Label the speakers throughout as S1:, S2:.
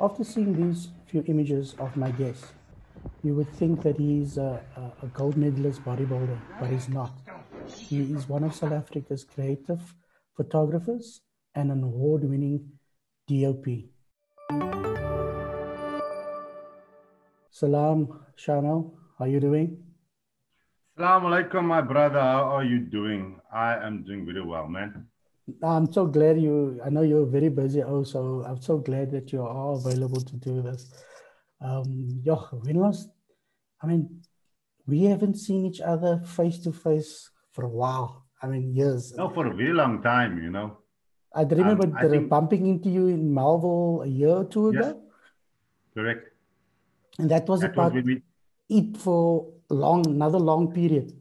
S1: After seeing these few images of my guest, you would think that he's a, a, gold medalist bodybuilder, but he's not. He is one of South Africa's creative photographers and an award winning DOP. Salam, Shano, how are you doing?
S2: Salam alaikum, my brother. How are you doing? I am doing really well, man.
S1: I'm so glad you, I know you're very busy also. I'm so glad that you are available to do this. Um, yeah, when last, I mean, we haven't seen each other face to face for a while. I mean, years.
S2: No, for a very long time, you know.
S1: I remember um, I think, bumping into you in Melville a year or two ago. Yes,
S2: correct.
S1: And that was that about was it for long, another long period.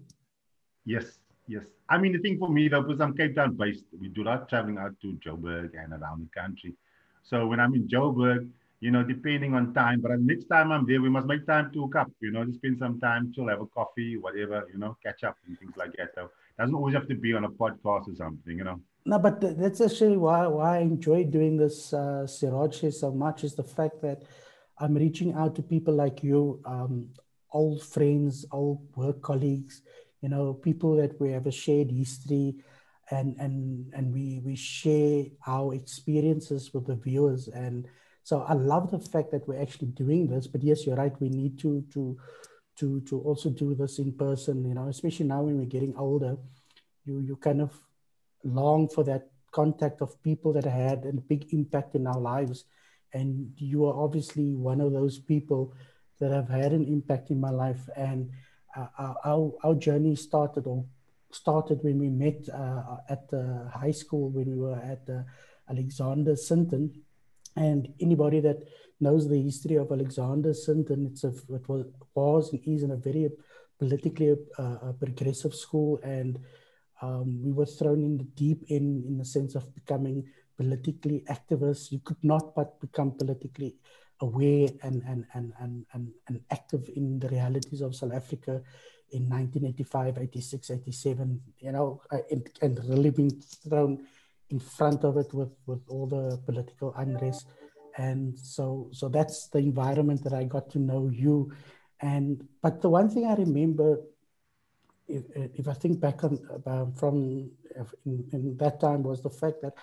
S2: Yes, yes. I mean, the thing for me, though, because I'm Cape Town based, we do a lot traveling out to Joburg and around the country. So when I'm in Joburg, you know, depending on time, but next time I'm there, we must make time to hook up, you know, to spend some time, chill, have a coffee, whatever, you know, catch up and things like that. So doesn't always have to be on a podcast or something, you know.
S1: No, but that's actually why, why I enjoy doing this uh, Siraj so much is the fact that I'm reaching out to people like you, um, old friends, old work colleagues, you know, people that we have a shared history and and and we we share our experiences with the viewers. And so I love the fact that we're actually doing this. But yes, you're right, we need to to to to also do this in person, you know, especially now when we're getting older, you you kind of long for that contact of people that had a big impact in our lives. And you are obviously one of those people that have had an impact in my life. And uh, our, our journey started or started when we met uh, at the high school when we were at uh, Alexander Sinton. And anybody that knows the history of Alexander Sinton, it's a, it was, was and is in a very politically uh, progressive school. And um, we were thrown in the deep end in the sense of becoming politically activists. You could not but become politically aware and, and, and, and, and, and active in the realities of South Africa in 1985, 86, 87, you know, uh, and, and really being thrown in front of it with, with all the political unrest. And so, so that's the environment that I got to know you. And, but the one thing I remember, if, if I think back on, about from in, in that time was the fact that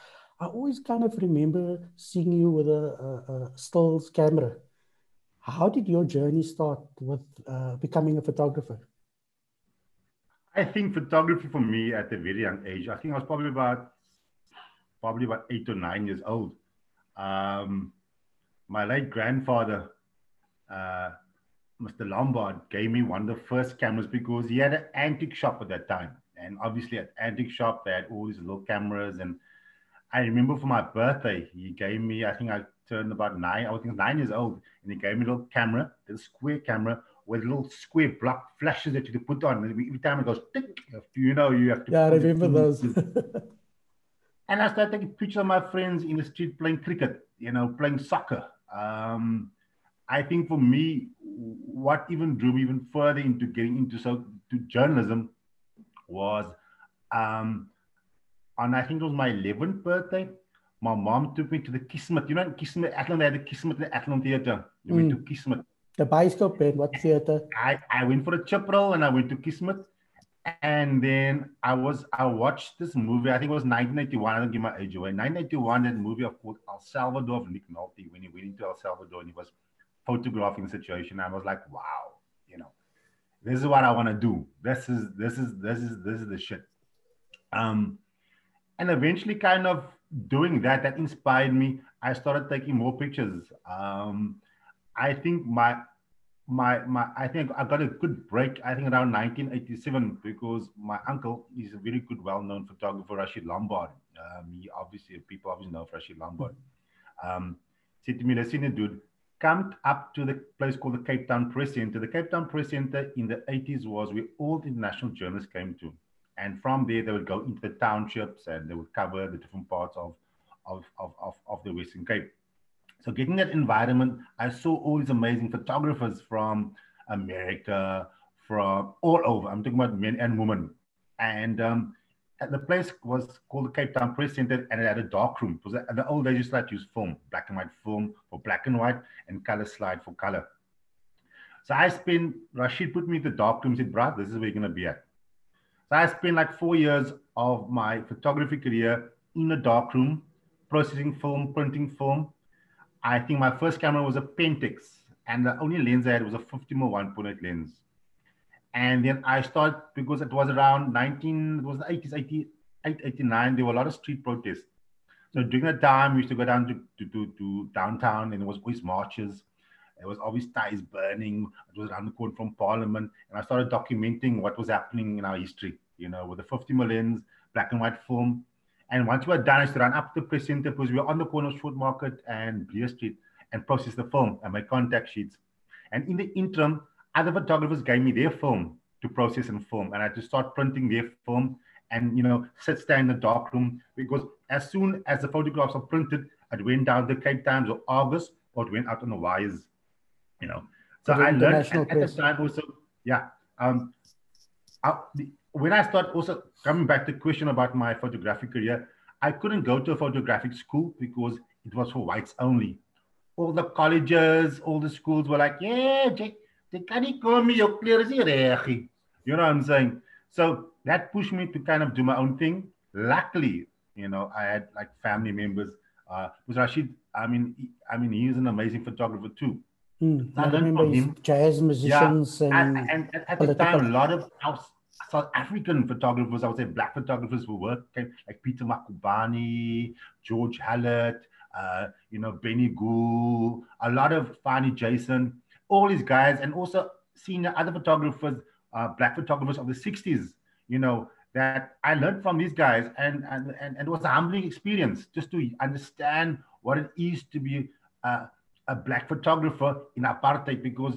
S1: I always kind of remember seeing you with a, a, a stills camera. How did your journey start with uh, becoming a photographer?
S2: I think photography for me at a very young age. I think I was probably about probably about eight or nine years old. Um, my late grandfather, uh, Mr. Lombard, gave me one of the first cameras because he had an antique shop at that time. And obviously, at antique shop, they had all these little cameras and I remember for my birthday, he gave me, I think I turned about nine, I think nine years old, and he gave me a little camera, a square camera with little square block flashes that you could put on. And every time it goes, tick, you know, you have to.
S1: Yeah, I remember those.
S2: and I started taking pictures of my friends in the street playing cricket, you know, playing soccer. Um, I think for me, what even drew me even further into getting into so to journalism was um, on I think it was my 11th birthday, my mom took me to the Kismet. You know, Kismet, Athlone had the Kismet, the Athlone Theatre. We mm. went to Kismet.
S1: The bioscope bed, what theatre?
S2: I, I went for a chip roll and I went to Kismet. And then I was, I watched this movie, I think it was 1981, I don't give my age away. 1981, that movie of called El Salvador of Nick Nolte, when he went into El Salvador and he was photographing the situation. I was like, wow, you know, this is what I want to do. This is, this is, this is, this is the shit. Um, and eventually kind of doing that that inspired me. I started taking more pictures. Um, i think my my my i think i got a good break i think around 1987 because my uncle is a very good well-known photographer rashid lombard. Um, he obviously people obviously know rashid lombard. Um, said to me listen dude come up to the place called the cape town press center. The cape town press center in the 80s was where all the international journalists came to and from there, they would go into the townships and they would cover the different parts of, of, of, of, of the Western Cape. So getting that environment, I saw all these amazing photographers from America, from all over. I'm talking about men and women. And um, the place was called the Cape Town Press Center and it had a dark room. Was a, in the old days, used to like use film, black and white film for black and white and color slide for color. So I spent, Rashid put me in the dark room and said, Brad, this is where you're going to be at. I spent like four years of my photography career in a dark room, processing film, printing film. I think my first camera was a Pentax, and the only lens I had was a 50 mm 1.8 lens. And then I started because it was around 19, it was the 80s, 88, 89. There were a lot of street protests. So during that time, we used to go down to, to, to, to downtown, and it was always marches. It was always ties burning. It was around the corner from Parliament, and I started documenting what was happening in our history. You know, with the 50 millions, black and white film. And once we were done, I used to run up to the press center because we were on the corner of Short Market and Bleer Street and process the film and my contact sheets. And in the interim, other photographers gave me their film to process and film, and I had to start printing their film and you know sit there in the dark room because as soon as the photographs are printed, it went down the Cape Times or Argus or it went out on the wires, you know. So I learned at, at the time also, yeah. Um, I, when I start also coming back to the question about my photographic career, I couldn't go to a photographic school because it was for whites only. All the colleges, all the schools were like, yeah, Jake, they can't call me your clear as You know what I'm saying? So that pushed me to kind of do my own thing. Luckily, you know, I had like family members. Uh, was Rashid, I mean, I mean, he's an amazing photographer too.
S1: Mm, I, learned from him. Jazz musicians
S2: yeah, and, and, and, at the time, a lot of South African photographers, I would say black photographers who worked, like Peter Magubane, George Hallett, uh, you know, Benny Gool, a lot of Fani Jason, all these guys, and also seeing other photographers, uh, black photographers of the 60s, you know, that I learned from these guys. And, and, and, it was a humbling experience just to understand what it is to be uh, a black photographer in apartheid because,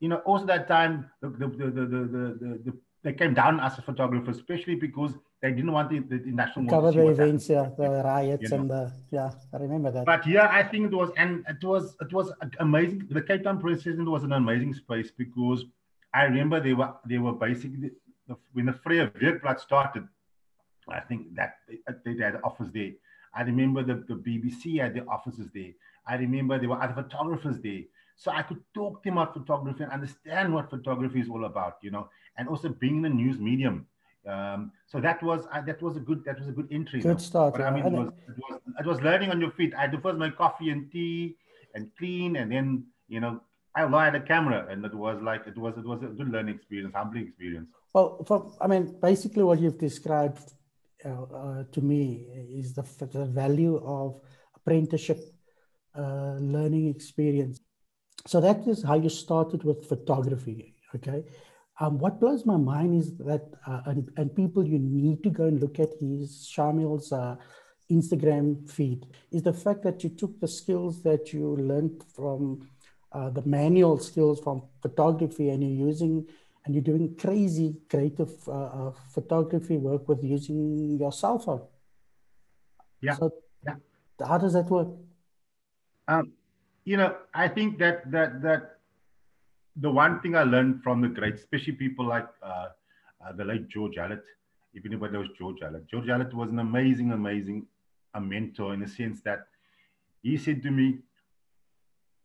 S2: you know, also that time, the, the, the, the, the, the they came down as a photographer, especially because they didn't want the, the, the national
S1: cover the events, yeah, the riots you know? and the yeah, I remember that.
S2: But yeah, I think it was and it was it was amazing. The Cape Town Press Center was an amazing space because I remember they were they were basically when the Vrye Weekblad started. I think that they, they had office there. I remember the, the BBC had their offices there. I remember there were other photographers there. So I could talk to him about photography and understand what photography is all about, you know, and also being in the news medium. Um, so that was uh, that was a good that was a good entry.
S1: Good start.
S2: But, I mean, it was, it was, it was learning on your feet. I had to first make coffee and tea and clean, and then you know I had a camera, and it was like it was it was a good learning experience, humbling experience.
S1: Well, for, I mean, basically what you've described uh, uh, to me is the, the value of apprenticeship uh, learning experience so that is how you started with photography okay? Um, what blows my mind is that uh, and, and people you need to go and look at his shamil's uh, instagram feed is the fact that you took the skills that you learned from uh, the manual skills from photography and you're using and you're doing crazy creative uh, uh, photography work with using your cell phone.
S2: Yeah. So yeah.
S1: how does that work?
S2: Um, you know, I think that that that the one thing I learned from the great, especially people like uh, uh, the late George Hallett, if anybody knows George Hallett, George Hallett was an amazing, amazing a mentor in the sense that he said to me,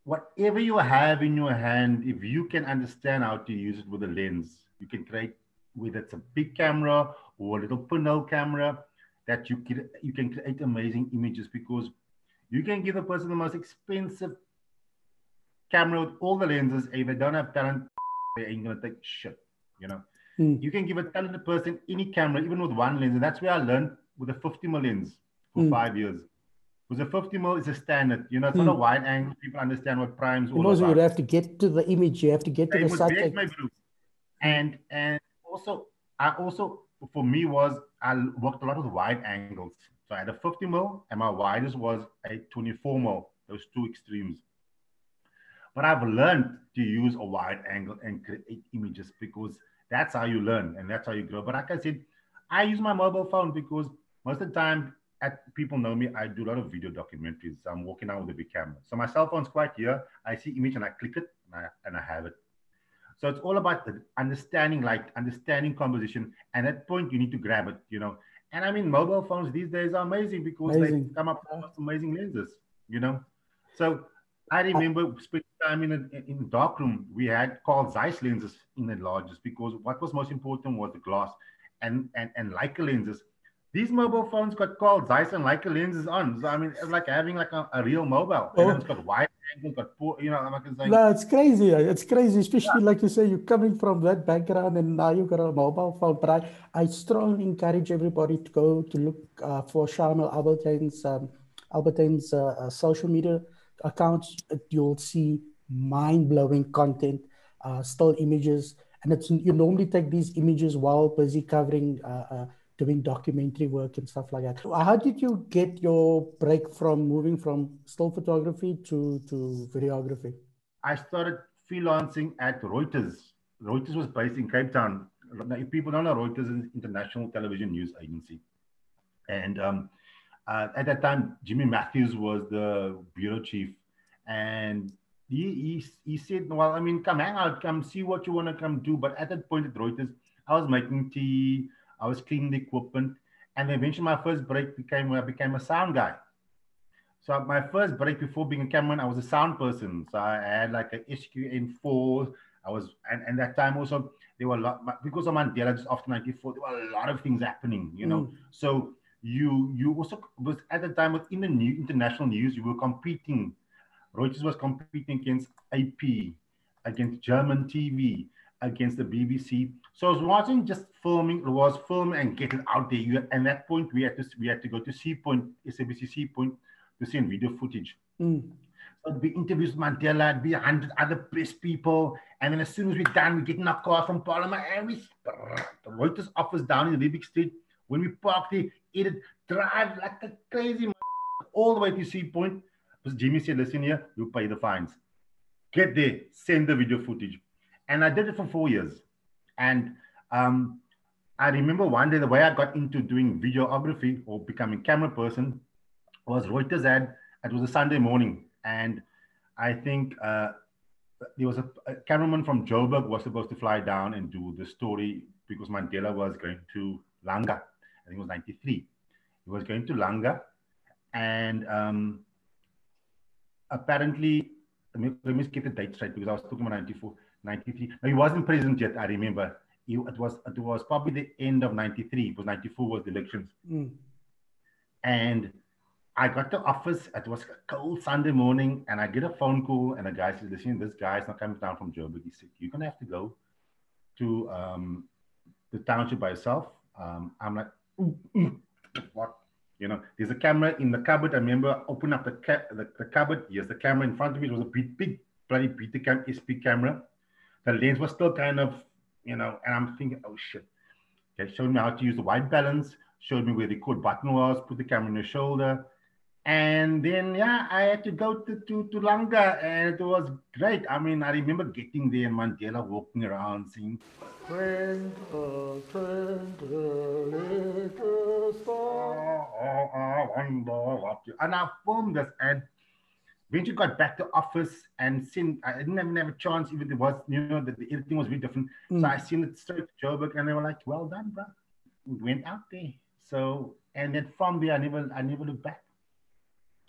S2: whatever you have in your hand, if you can understand how to use it with a lens, you can create, whether it's a big camera or a little pinhole camera, that you can, you can create amazing images because you can give a person the most expensive camera with all the lenses. If they don't have talent, they ain't gonna take shit. You know, mm. you can give a talented person any camera, even with one lens, and that's where I learned with a 50 mm lens for mm. five years. Because a 50 mm is a standard, you know, it's mm. not a hmm. wide angle. People understand what primes all
S1: also, about. you have to get to the image, you have to get to the subject.
S2: And and also, I also for me was I worked a lot with wide angles. So I had a 50 mm and my widest was a 24 mm. Those two extremes. But I've learned to use a wide angle and create images because that's how you learn and that's how you grow. But like I said, I use my mobile phone because most of the time, at, people know me, I do a lot of video documentaries. I'm walking out with a big camera. So my cell phone's quite here. I see image and I click it and I, and I have it. So it's all about the understanding, like understanding composition. And at point, you need to grab it, you know. And I mean, mobile phones these days are amazing because
S1: Amazing.
S2: they come up with amazing lenses, you know. So I remember spending time in a in dark room. We had Carl Zeiss lenses in the largest because what was most important was the glass and and and Leica lenses. These mobile phones got Carl Zeiss and Leica lenses on. So I mean, it's like having like a, a real mobile. And
S1: Oh.
S2: then it's got wide angle, got poor, you know, I'm like
S1: No, it's crazy. It's crazy, especially like you say, you're coming from that background and now you've got a mobile phone. But I, I strongly encourage everybody to go to look uh, for Charmel Albertine's, um, Albertine's uh, uh, social media accounts. You'll see mind blowing content, uh, still images. And it's you normally take these images while busy covering, uh, uh, doing documentary work and stuff like that. How did you get your break from moving from still photography to, to videography?
S2: I started freelancing at Reuters. Reuters was based in Cape Town. Now, if people don't know, Reuters is an international television news agency. And um, uh, at that time, Jimmy Matthews was the bureau chief. And he, he, he said, Well, I mean, come hang out, come see what you want to come do. But at that point at Reuters, I was making tea, I was cleaning the equipment. And eventually, my first break became where I became a sound guy. So my first break before being a cameraman, I was a sound person. So I had like a SQN4. I was, and, and that time also, there were a lot, because of Mandela, just after 94, there were a lot of things happening, you know.
S1: Mm.
S2: So you you also was at the time within the new international news, you were competing. Reuters was competing against AP, against German TV, against the BBC. So it wasn't just filming; it was filming and get it out there. You, and at that point, we had to we had to go to Sea Point, SABC Sea Point, to send video footage.
S1: Mm.
S2: So it'd be interviews with Mandela, it'd be a hundred other press people. And then as soon as we're done, we get in our car from Parliament and we the Reuters office down in Rubik Street. When we park there, edit, drive like a crazy all the way to Sea Point. Jimmy said, listen here, you pay the fines. Get there, send the video footage. And I did it for four years. And um, I remember one day the way I got into doing videography or becoming camera person was Reuters had, it was a Sunday morning. And I think uh, there was a, a, cameraman from Joburg was supposed to fly down and do the story because Mandela was going to Langa. I think it was 93. He was going to Langa. And um, apparently, let me, let me get the date straight because I was talking about 94, 93. No, he wasn't president yet, I remember. He, it, was, it was probably the end of 93 because 94 was the elections.
S1: Mm.
S2: And I got to office. It was a cold Sunday morning, and I get a phone call, and the guy says, "Listen, this guy's not coming down from Joburg. He said you're gonna have to go to um, the township by yourself." Um, I'm like, "Ooh, ooh, "What?" You know, there's a camera in the cupboard. I remember open up the, ca- the, the cupboard. Yes, the camera in front of me. It was a big, big bloody Betacam SP camera. The lens was still kind of, you know, and I'm thinking, "Oh shit." Okay, showed me how to use the white balance. Showed me where the record button was. Put the camera on your shoulder and then yeah i had to go to, to, to langa and it was great. I mean i remember getting there and mandela walking around saying twinkle twinkle little star. Oh, I wonder what you-" and i filmed this and when you got back to office and seen i didn't even have a chance even it was you know that the editing was very different.
S1: Mm.
S2: so i seen it straight to joburg and they were like well done bro we went out there. So and then from there i never i never looked back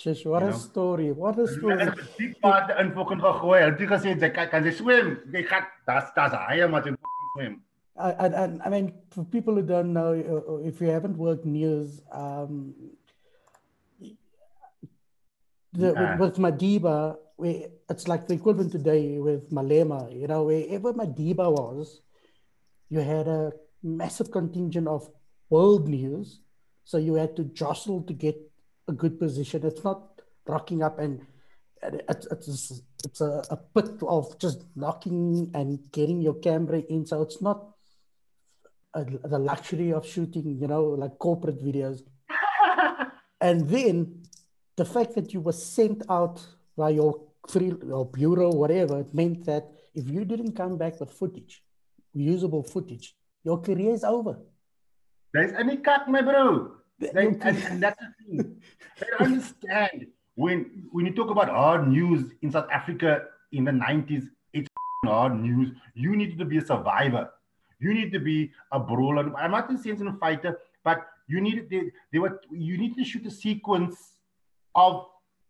S1: What
S2: You
S1: a
S2: know?
S1: story. What a story.
S2: Die paard in fucking gegooi. Hulle het gesê jy kan kan jy swem. Jy gaan das das hy maar jy swem.
S1: I, I, mean, for people who don't know, uh, if you haven't worked news, um, the,
S2: Yeah.
S1: with, with Madiba, we, it's like the equivalent today with Malema. You know, wherever Madiba was, you had a massive contingent of world news, so you had to jostle to get a good position. It's not rocking up and it's it's it's a, a pit of just knocking and getting your camera in. So it's not a, the luxury of shooting, you know, like corporate videos. and then the fact that you were sent out by your free your bureau, whatever, it meant that if you didn't come back with footage, usable footage, your career is over.
S2: There's any cut, my bro.
S1: Your
S2: and, and that's the thing. Don't understand when when you talk about hard news in South Africa in the 90s, it's hard news. You need to be a survivor. You need to be a brawler. I'm not in saying a fighter, but you needed they, they were you need to shoot a sequence of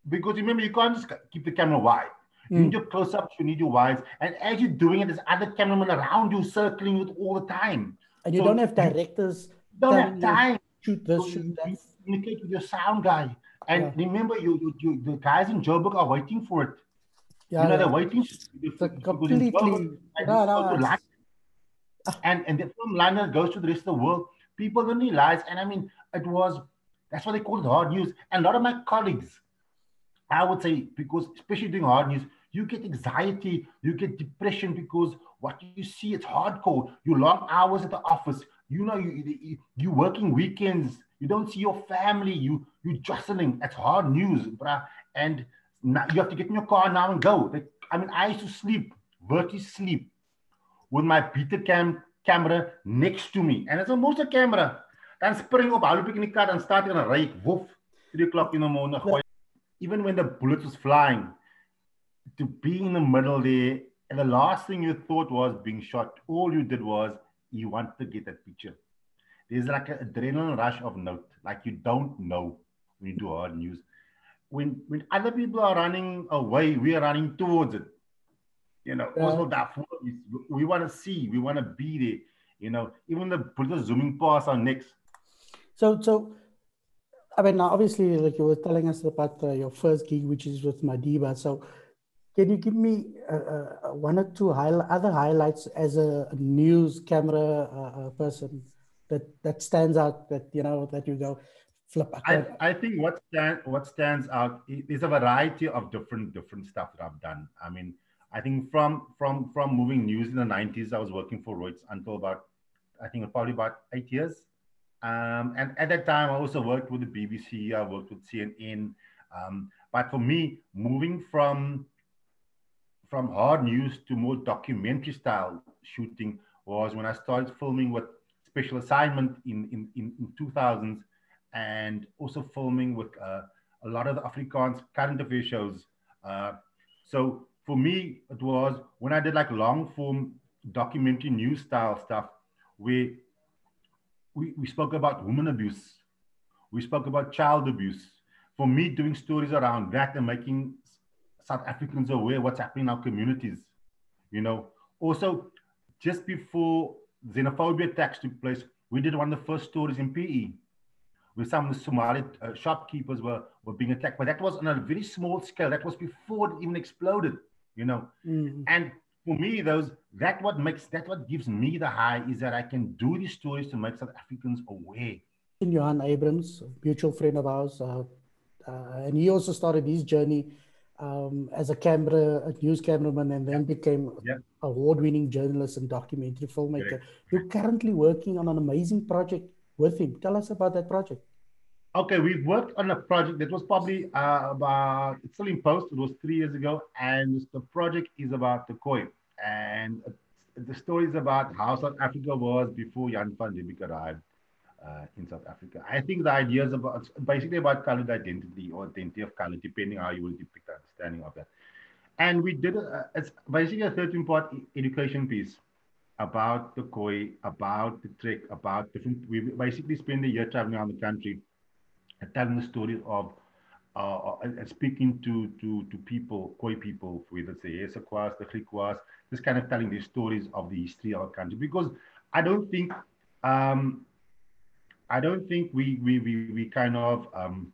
S2: because remember you can't just keep the camera wide. You need hmm. your close-ups, you need your wides, and as you're doing it, there's other cameramen around you circling it all the time.
S1: And you
S2: So
S1: don't have directors.
S2: You don't have time.
S1: Shoot this,
S2: So
S1: shoot
S2: you,
S1: that.
S2: communicate with your sound guy. And
S1: Yeah.
S2: remember, you, you, you, the guys in Joburg are waiting for it.
S1: Yeah,
S2: you know,
S1: yeah.
S2: they're waiting.
S1: It's a
S2: because in
S1: completely.
S2: Joburg, and
S1: No,
S2: it
S1: no,
S2: goes to
S1: it's-
S2: London. and and then from London goes to the rest of the world. People don't realize, and I mean, it was that's what they call it hard news. And a lot of my colleagues, I would say, because especially doing hard news, you get anxiety, you get depression because what you see it's hardcore. You long hours at the office. You know, you, you you working weekends. You don't see your family. You you jostling. It's hard news, bruh. And now you have to get in your car now and go. Like, I mean, I used to sleep, virtually sleep, with my beta cam camera next to me. And it's a motor camera. Dan spring op, hou ek in die kar dan start en ry ek woef 3 o'clock in the morning. Even when the bullet was flying, to be in the middle there, and the last thing you thought was being shot, all you did was you want to get that picture. There's like an adrenaline rush of note, like you don't know when you do hard news. When when other people are running away, we are running towards it. You know,
S1: Yeah.
S2: also that we want to see, we want to be there. You know, even the bullets zooming past our necks.
S1: So, so, I mean, now obviously, like you were telling us about uh, your first gig, which is with Madiba. So, can you give me uh, uh, one or two highli- other highlights as a news camera uh, uh, person that that stands out? That you know that you go flip. I
S2: I, think what stand, what stands out is a variety of different different stuff that I've done. I mean, I think from from from moving news in the 90s, I was working for Reuters until about I think probably about eight years. Um, and at that time, I also worked with the BBC. I worked with CNN. Um, but for me, moving from from hard news to more documentary style shooting was when I started filming with Special Assignment in in in, in 2000s and also filming with uh, a lot of the Afrikaans current affair shows. Uh, so for me, it was when I did like long form documentary news style stuff where we, we spoke about women abuse, we spoke about child abuse. For me, doing stories around that and making South Africans aware what's happening in our communities, you know. Also, just before xenophobia attacks took place, we did one of the first stories in PE where some of the Somali uh, shopkeepers were, were being attacked. But that was on a very small scale. That was before it even exploded, you know.
S1: Mm.
S2: And for me, those that what makes that what gives me the high is that I can do these stories to make South Africans aware.
S1: Johan Abrams, a mutual friend of ours, uh, uh, and he also started his journey um, as a camera, a news cameraman, and then became
S2: Yeah.
S1: award-winning journalist and documentary filmmaker. You're currently working on an amazing project with him. Tell us about that project.
S2: Okay, we've worked on a project that was probably uh, about, it's still in post, it was three years ago, and the project is about the Khoi. And the story is about how South Africa was before Jan van Riebeeck arrived uh, in South Africa. I think the idea is about, basically about colored identity or identity of color, depending how you will depict the understanding of that. And we did, a, it's basically a 13 part education piece about the Khoi, about the trek, about different, we basically spend a year traveling around the country and telling the stories of uh, uh, and speaking to, to, to people, Khoi people, whether it's the Esakwas, the Griquas, just kind of telling the stories of the history of our country. Because I don't think, um, I don't think we, we, we, we kind of, um,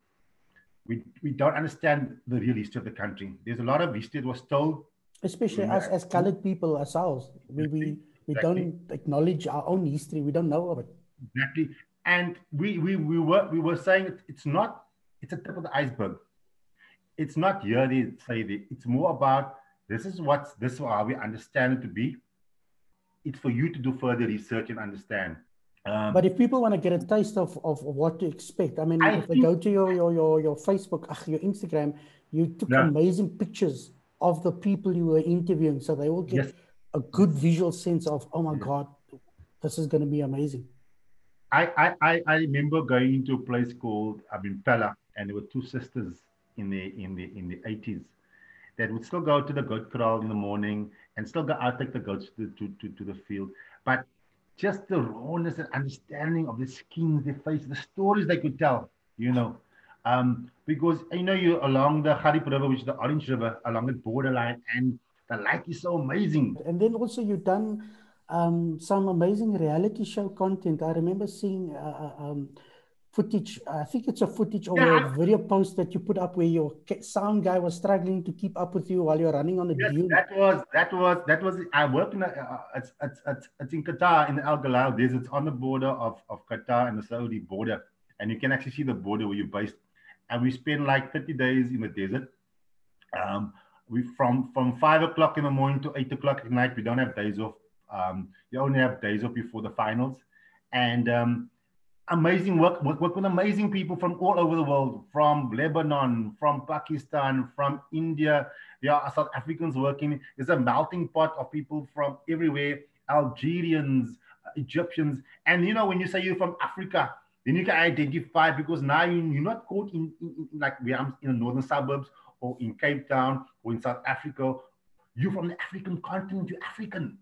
S2: we, we don't understand the real history of the country. There's a lot of history that was told.
S1: Especially us as colored people ourselves. We, we, we
S2: Exactly.
S1: don't acknowledge our own history. We don't know of it.
S2: Exactly. And we, we, we were we were saying it's not it's a tip of the iceberg. It's not here they say it's more about this is what this is how we understand it to be. It's for you to do further research and understand. Um,
S1: But if people want to get a taste of, of what to expect, I mean,
S2: I
S1: if they go to your, your, your, your Facebook, ach, your Instagram, you took
S2: Yeah.
S1: amazing pictures of the people you were interviewing. So they will get
S2: Yes.
S1: a good visual sense of, oh my
S2: Yes.
S1: God, this is going to be amazing.
S2: I, I, I, I remember going into a place called Abimpela, and there were two sisters in the in the in the 80s that would still go to the goat kraal in the morning and still go out take the goats to, to, to, to the field. But just the rawness and understanding of the skins, their faces, the stories they could tell, you know. Um, because you know you're along the Gariep River, which is the Orange River, along the borderline, and the light is so amazing.
S1: And then also you've done um, some amazing reality show content. I remember seeing uh, uh um, footage. I think it's a footage or yeah. a video post that you put up where your sound guy was struggling to keep up with you while you're running on a yes, dune.
S2: That was that was that was. I worked in a, uh, it's, it's, it's, it's in Qatar in the Al Galayel Desert. It's on the border of, of Qatar and the Saudi border, and you can actually see the border where you're based. And we spent like 30 days in the desert. Um, we from from five o'clock in the morning to eight o'clock at night. We don't have days off. Um, you only have days off before the finals, and um, amazing work, work, work with amazing people from all over the world, from Lebanon, from Pakistan, from India. There are South Africans working. There's a melting pot of people from everywhere, Algerians, Egyptians. And you know, when you say you're from Africa, then you can identify because now you're not caught in, in, in like where I'm in the northern suburbs or in Cape Town or in South Africa. You're from the African continent, you're African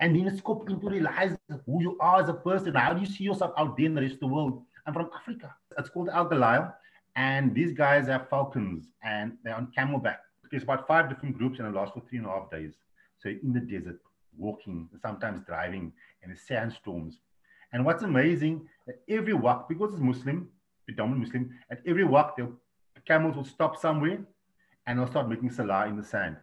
S2: and then scope into realize who you are as a person. How do you see yourself out there in the rest of the world? I'm from Africa. It's called Al Galayel. And these guys are falcons and they're on camelback. There's about five different groups and it lasts for three and a half days. So in the desert, walking, sometimes driving, and the sandstorms. And what's amazing, that every walk, because it's Muslim, predominant Muslim, at every walk, the camels will stop somewhere and they'll start making salah in the sand.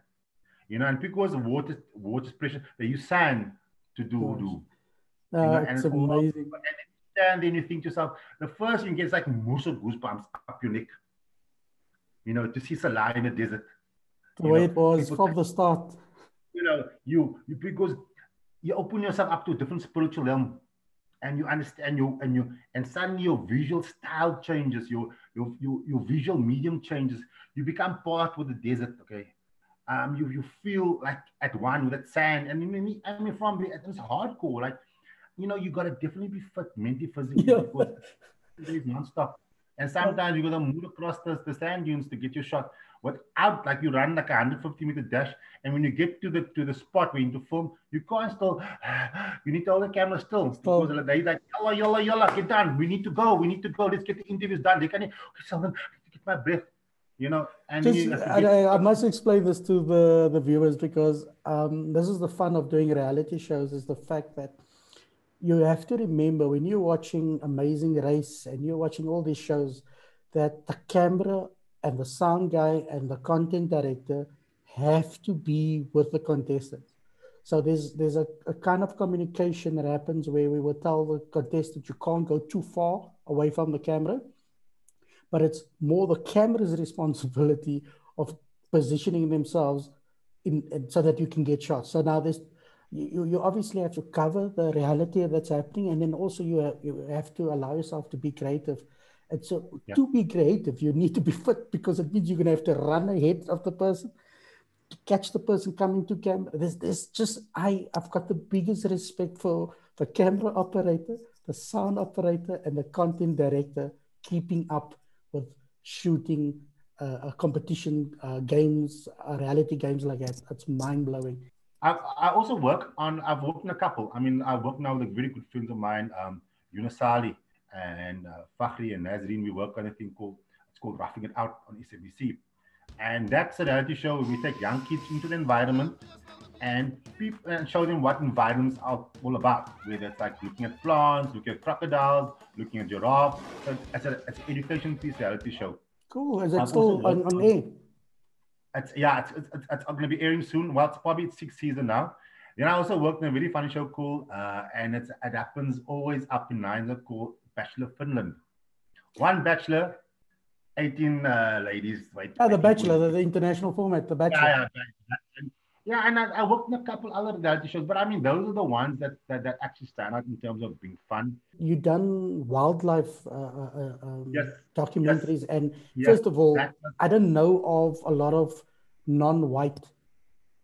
S2: You know, and because of water water pressure, they use sand to do wudu.
S1: Uh, you know, it's and amazing.
S2: And then you think to yourself, the first thing gets like of goosebumps up your neck. You know, to see Salah in the desert.
S1: The way know, it was from the start.
S2: You know, you, you because you open yourself up to a different spiritual realm and you understand you and you and suddenly your visual style changes, your your your, your visual medium changes. You become part with the desert, okay? Um, you you feel like at one with that sand. And I mean, I mean, from it's hardcore. Like, you know, you gotta definitely be fit mentally, physically, yeah. because days nonstop. And sometimes you gotta move across the, the sand dunes to get your shot. Without like you run like a 150 meter dash, and when you get to the to the spot where you need to film, you can't still. You need to hold the camera still. Still. Because they like yalla yalla yalla, get done. We need to go. We need to go. Let's get the interviews done. They can't. Okay, get my breath you know and Just, you,
S1: I, I, must explain this to the the viewers because um, this is the fun of doing reality shows is the fact that you have to remember when you're watching amazing race and you're watching all these shows that the camera and the sound guy and the content director have to be with the contestants. So there's there's a, a kind of communication that happens where we will tell the contestant you can't go too far away from the camera but it's more the camera's responsibility of positioning themselves in, so that you can get shots. So now there's you, you obviously have to cover the reality that's happening, and then also you have, you have to allow yourself to be creative. And so yeah. to be creative, you need to be fit because it means you're gonna have to run ahead of the person to catch the person coming to camera. There's, there's just I I've got the biggest respect for the camera operator, the sound operator, and the content director keeping up shooting uh, a competition uh, games, uh, reality games like that. It's mind blowing.
S2: I, I also work on, I've worked in a couple. I mean, I work now with very good friends of mine, um, Yunus Ali and uh, Fakhri and Nazreen. We work on a thing called, it's called Roughing It Out on SABC. And that's a reality show where we take young kids into the environment and, people, and show them what environments are all about, whether it's like looking at plants, looking at crocodiles, looking at giraffes. So it's, a, it's an education piece reality show.
S1: Cool. Is it still on, on air?
S2: It's, yeah, it's, it's, it's, it's going to be airing soon. Well, it's probably its sixth season now. Then I also worked in a really funny show called, uh, and it's, it happens always up in nines called Bachelor Finland. One bachelor 18 uh, ladies. Wait,
S1: oh, the Bachelor, the, the, international format, the Bachelor.
S2: Yeah, yeah, yeah and I, I, worked in a couple other reality shows, but I mean, those are the ones that, that, that actually stand out in terms of being fun.
S1: You done wildlife uh, uh, uh um,
S2: yes.
S1: documentaries, yes. and yes. first of all, I don't know of a lot of non-white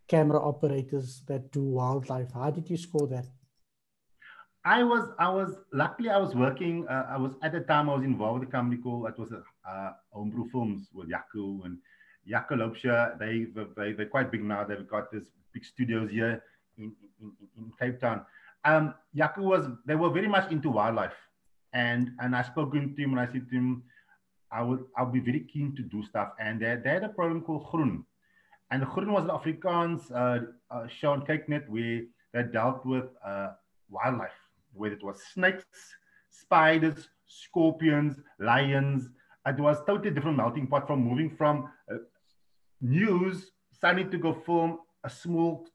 S1: camera operators that do wildlife. How did you score that?
S2: I was, I was luckily I was working. Uh, I was at the time I was involved with a company called it was a uh, Homebrew Films with Yaku and Yaku Lopsha. They, they they're quite big now. They've got this big studios here in in, in Cape Town. um, Yaku was, they were very much into wildlife. And, and I spoke to him and I said to him, I would, I'll be very keen to do stuff. And they, they had a program called Groen. And Groen was an Afrikaans uh, uh, show on KykNet where they dealt with uh, wildlife, whether it was snakes, spiders, scorpions, lions. It was totally different melting pot from moving from uh, news, suddenly to go film a small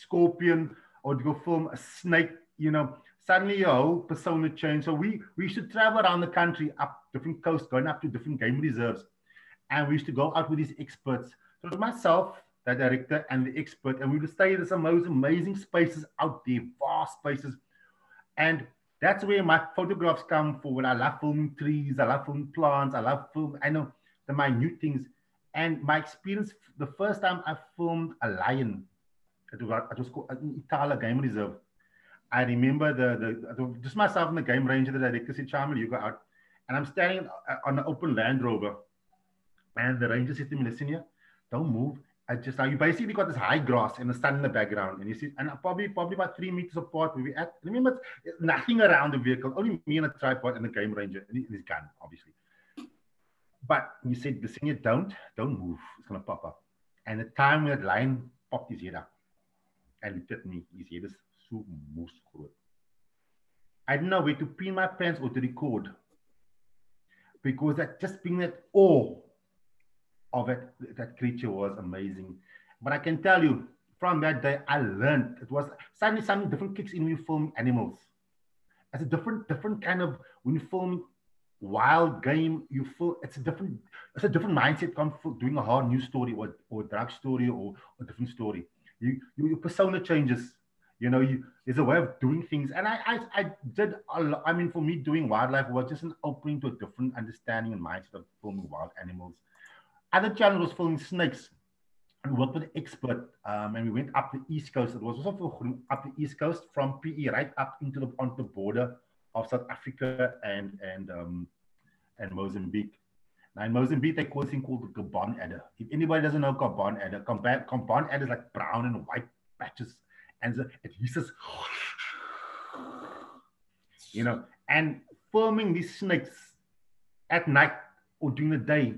S2: scorpion or to go film a snake, you know, suddenly your whole persona changed. So we, we should travel around the country, up different coasts, going up to different game reserves. And we used to go out with these experts. So it was myself, the director, and the expert, and we would stay in some most amazing spaces out there, vast spaces. And that's where my photographs come for. When I love filming trees, I love filming plants, I love film. I know the minute things. And my experience, the first time I filmed a lion it was, it was Itala Game Reserve. I remember the, the, just myself and the game ranger, the director said, Charmel, you go out. And I'm standing uh, on an open Land Rover. And the ranger said to me, listen here, don't move. I just, now you basically got this high grass and the sun in the background. And you see, and probably probably about three meters apart where we at. Remember, nothing around the vehicle, only me and a tripod and the game ranger and his gun, obviously. But he said, here, don't, don't move. It's going to pop up. And the time that lion popped his head up and looked at me. His head is so groot. I didn't know where to pin my pants or to record because that just being that awe of it, that creature was amazing. But I can tell you, from that day, I learned it was suddenly something different kicks in when you film animals. It's a different, different kind of when you film wild game, you feel it's a different, it's a different mindset come from doing a hard news story or, or drug story or a different story. You, you your persona changes. You know you there's a way of doing things. And i i, I did a lot, i mean for me doing wildlife was just an opening to a different understanding and mindset of filming wild animals. Other channel was filming snakes. And worked with an expert um, and we went up the east coast. It was also up the east coast from pe right up into the onto the border of south africa and and um, and mozambique. Now in Mozambique, they call this thing called the Gabon adder. If anybody doesn't know Gabon adder, Gabon adder is like brown and white patches, and it uses, you know, and filming these snakes at night or during the day,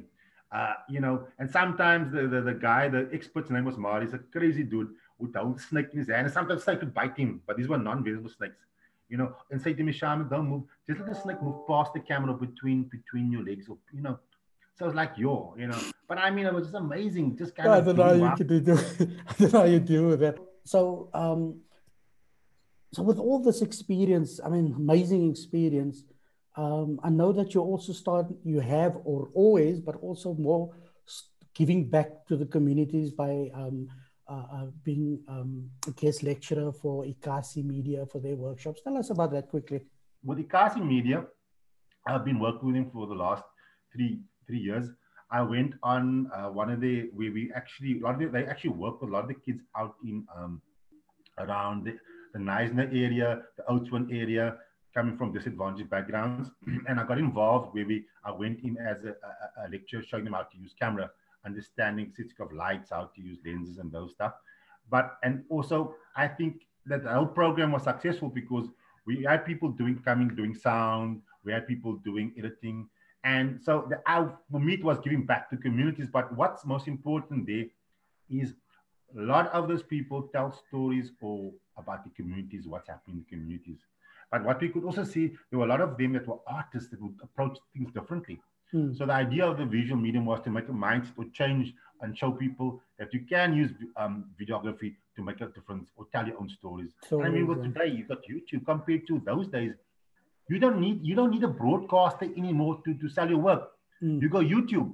S2: uh, you know, and sometimes the, the, the guy, the expert's name was Mari, he's a crazy dude with a snake in his hand, and sometimes snake could bite him, but these were non-visible snakes you know, and say to me, Shaman, don't move. Just let the snake move past the camera between between your legs, or you know, so it's like yo, you know. But I mean, it was just amazing. Just kind
S1: I
S2: of.
S1: don't know how you could do. I don't know how you deal with that. So, um, so with all this experience, I mean, amazing experience. Um, I know that you also start, you have, or always, but also more giving back to the communities by um, being um, a guest lecturer for Ikasi Media for their workshops. Tell us about that quickly.
S2: With Ikasi Media, I've been working with them for the last three three years, I went on uh, one of the where we actually a lot of the, they actually work with a lot of the kids out in um, around the, the Knysna area, the Oudtshoorn area, coming from disadvantaged backgrounds, and I got involved where we I went in as a, a, a lecturer showing them how to use camera, understanding physics of lights, how to use lenses and those stuff. But and also I think that the whole program was successful because we had people doing coming doing sound, we had people doing editing, and so the our, for me, it was giving back to communities. But what's most important there is a lot of those people tell stories or about the communities, what's happening in the communities. But what we could also see, there were a lot of them that were artists that would approach things differently. Hmm. So the idea of the visual medium was to make a mindset or change and show people that you can use um, videography to make a difference or tell your own stories. So, I mean, with today, you've got YouTube compared to those days, you don't need you don't need a broadcaster anymore to, to sell your work. Mm. You go YouTube.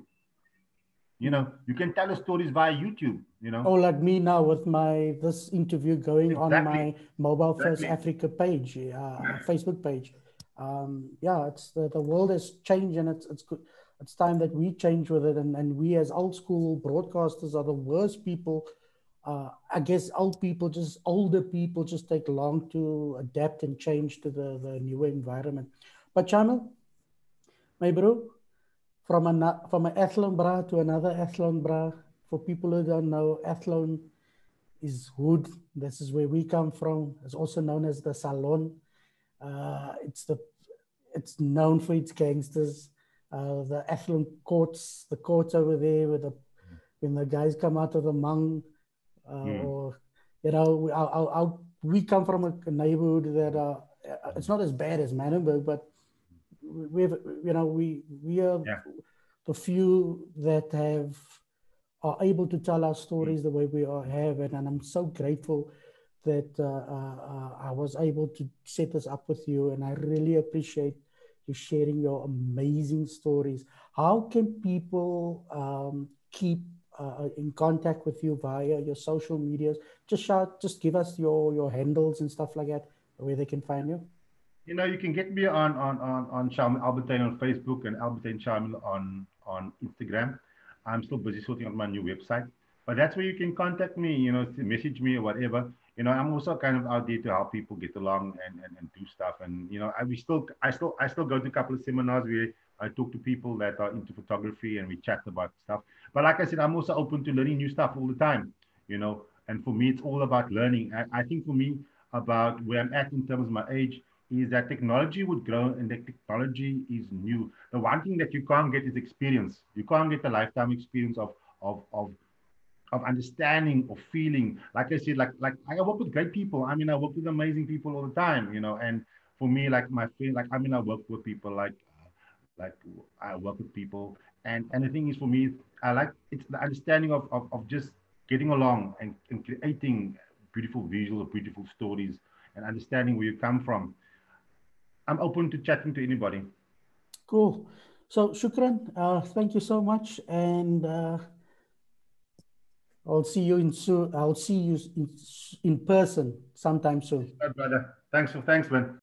S2: You know, you can tell the stories via YouTube. You know.
S1: Oh, like me now with my this interview going exactly. on my Mobile First exactly. Africa page, uh, Facebook page. Um, yeah, it's the, the world has changed, and it's it's good. It's time that we change with it, and, and we as old school broadcasters are the worst people uh, I guess old people, just older people, just take long to adapt and change to the, the newer environment. But Charmel, my bro, from a from an athlone bra to another athlone bra, for people who don't know, athlone is Hood. This is where we come from. It's also known as the Salon. Uh, it's the it's known for its gangsters. Uh, the affluent courts, the courts over there, where the when the guys come out of the mung, uh, mm. or you know, our, our, our, we come from a neighborhood that uh, it's not as bad as Manenberg, but we've you know we we are yeah. the few that have are able to tell our stories the way we are have it, and I'm so grateful that uh, uh, I was able to set this up with you, and I really appreciate you sharing your amazing stories. How can people um, keep uh, in contact with you via your social medias? Just shout, just give us your your handles and stuff like that, where they can find you.
S2: You know, you can get me on on on on Shamil Albertine on Facebook and Albertine Shamil on on Instagram. I'm still busy sorting out my new website, but that's where you can contact me. You know, message me or whatever. You know, I'm also kind of out there to help people get along and, and, and do stuff. And you know, I we still I still I still go to a couple of seminars where I talk to people that are into photography and we chat about stuff. But like I said, I'm also open to learning new stuff all the time. You know, and for me, it's all about learning. I, I think for me, about where I'm at in terms of my age is that technology would grow and the technology is new. The one thing that you can't get is experience. You can't get the lifetime experience of of of of understanding or feeling. Like I said, like like I work with great people. I mean, I work with amazing people all the time, you know. And for me, like my friend, like I mean, I work with people like like I work with people. And and the thing is for me, I like it's the understanding of of, of just getting along and, and creating beautiful visuals, beautiful stories, and understanding where you come from. I'm open to chatting to anybody.
S1: Cool. So, Shukran, uh, thank you so much. And uh, I'll see you in soon. I'll see you in, in person sometime soon.
S2: brother. Thanks for thanks, man.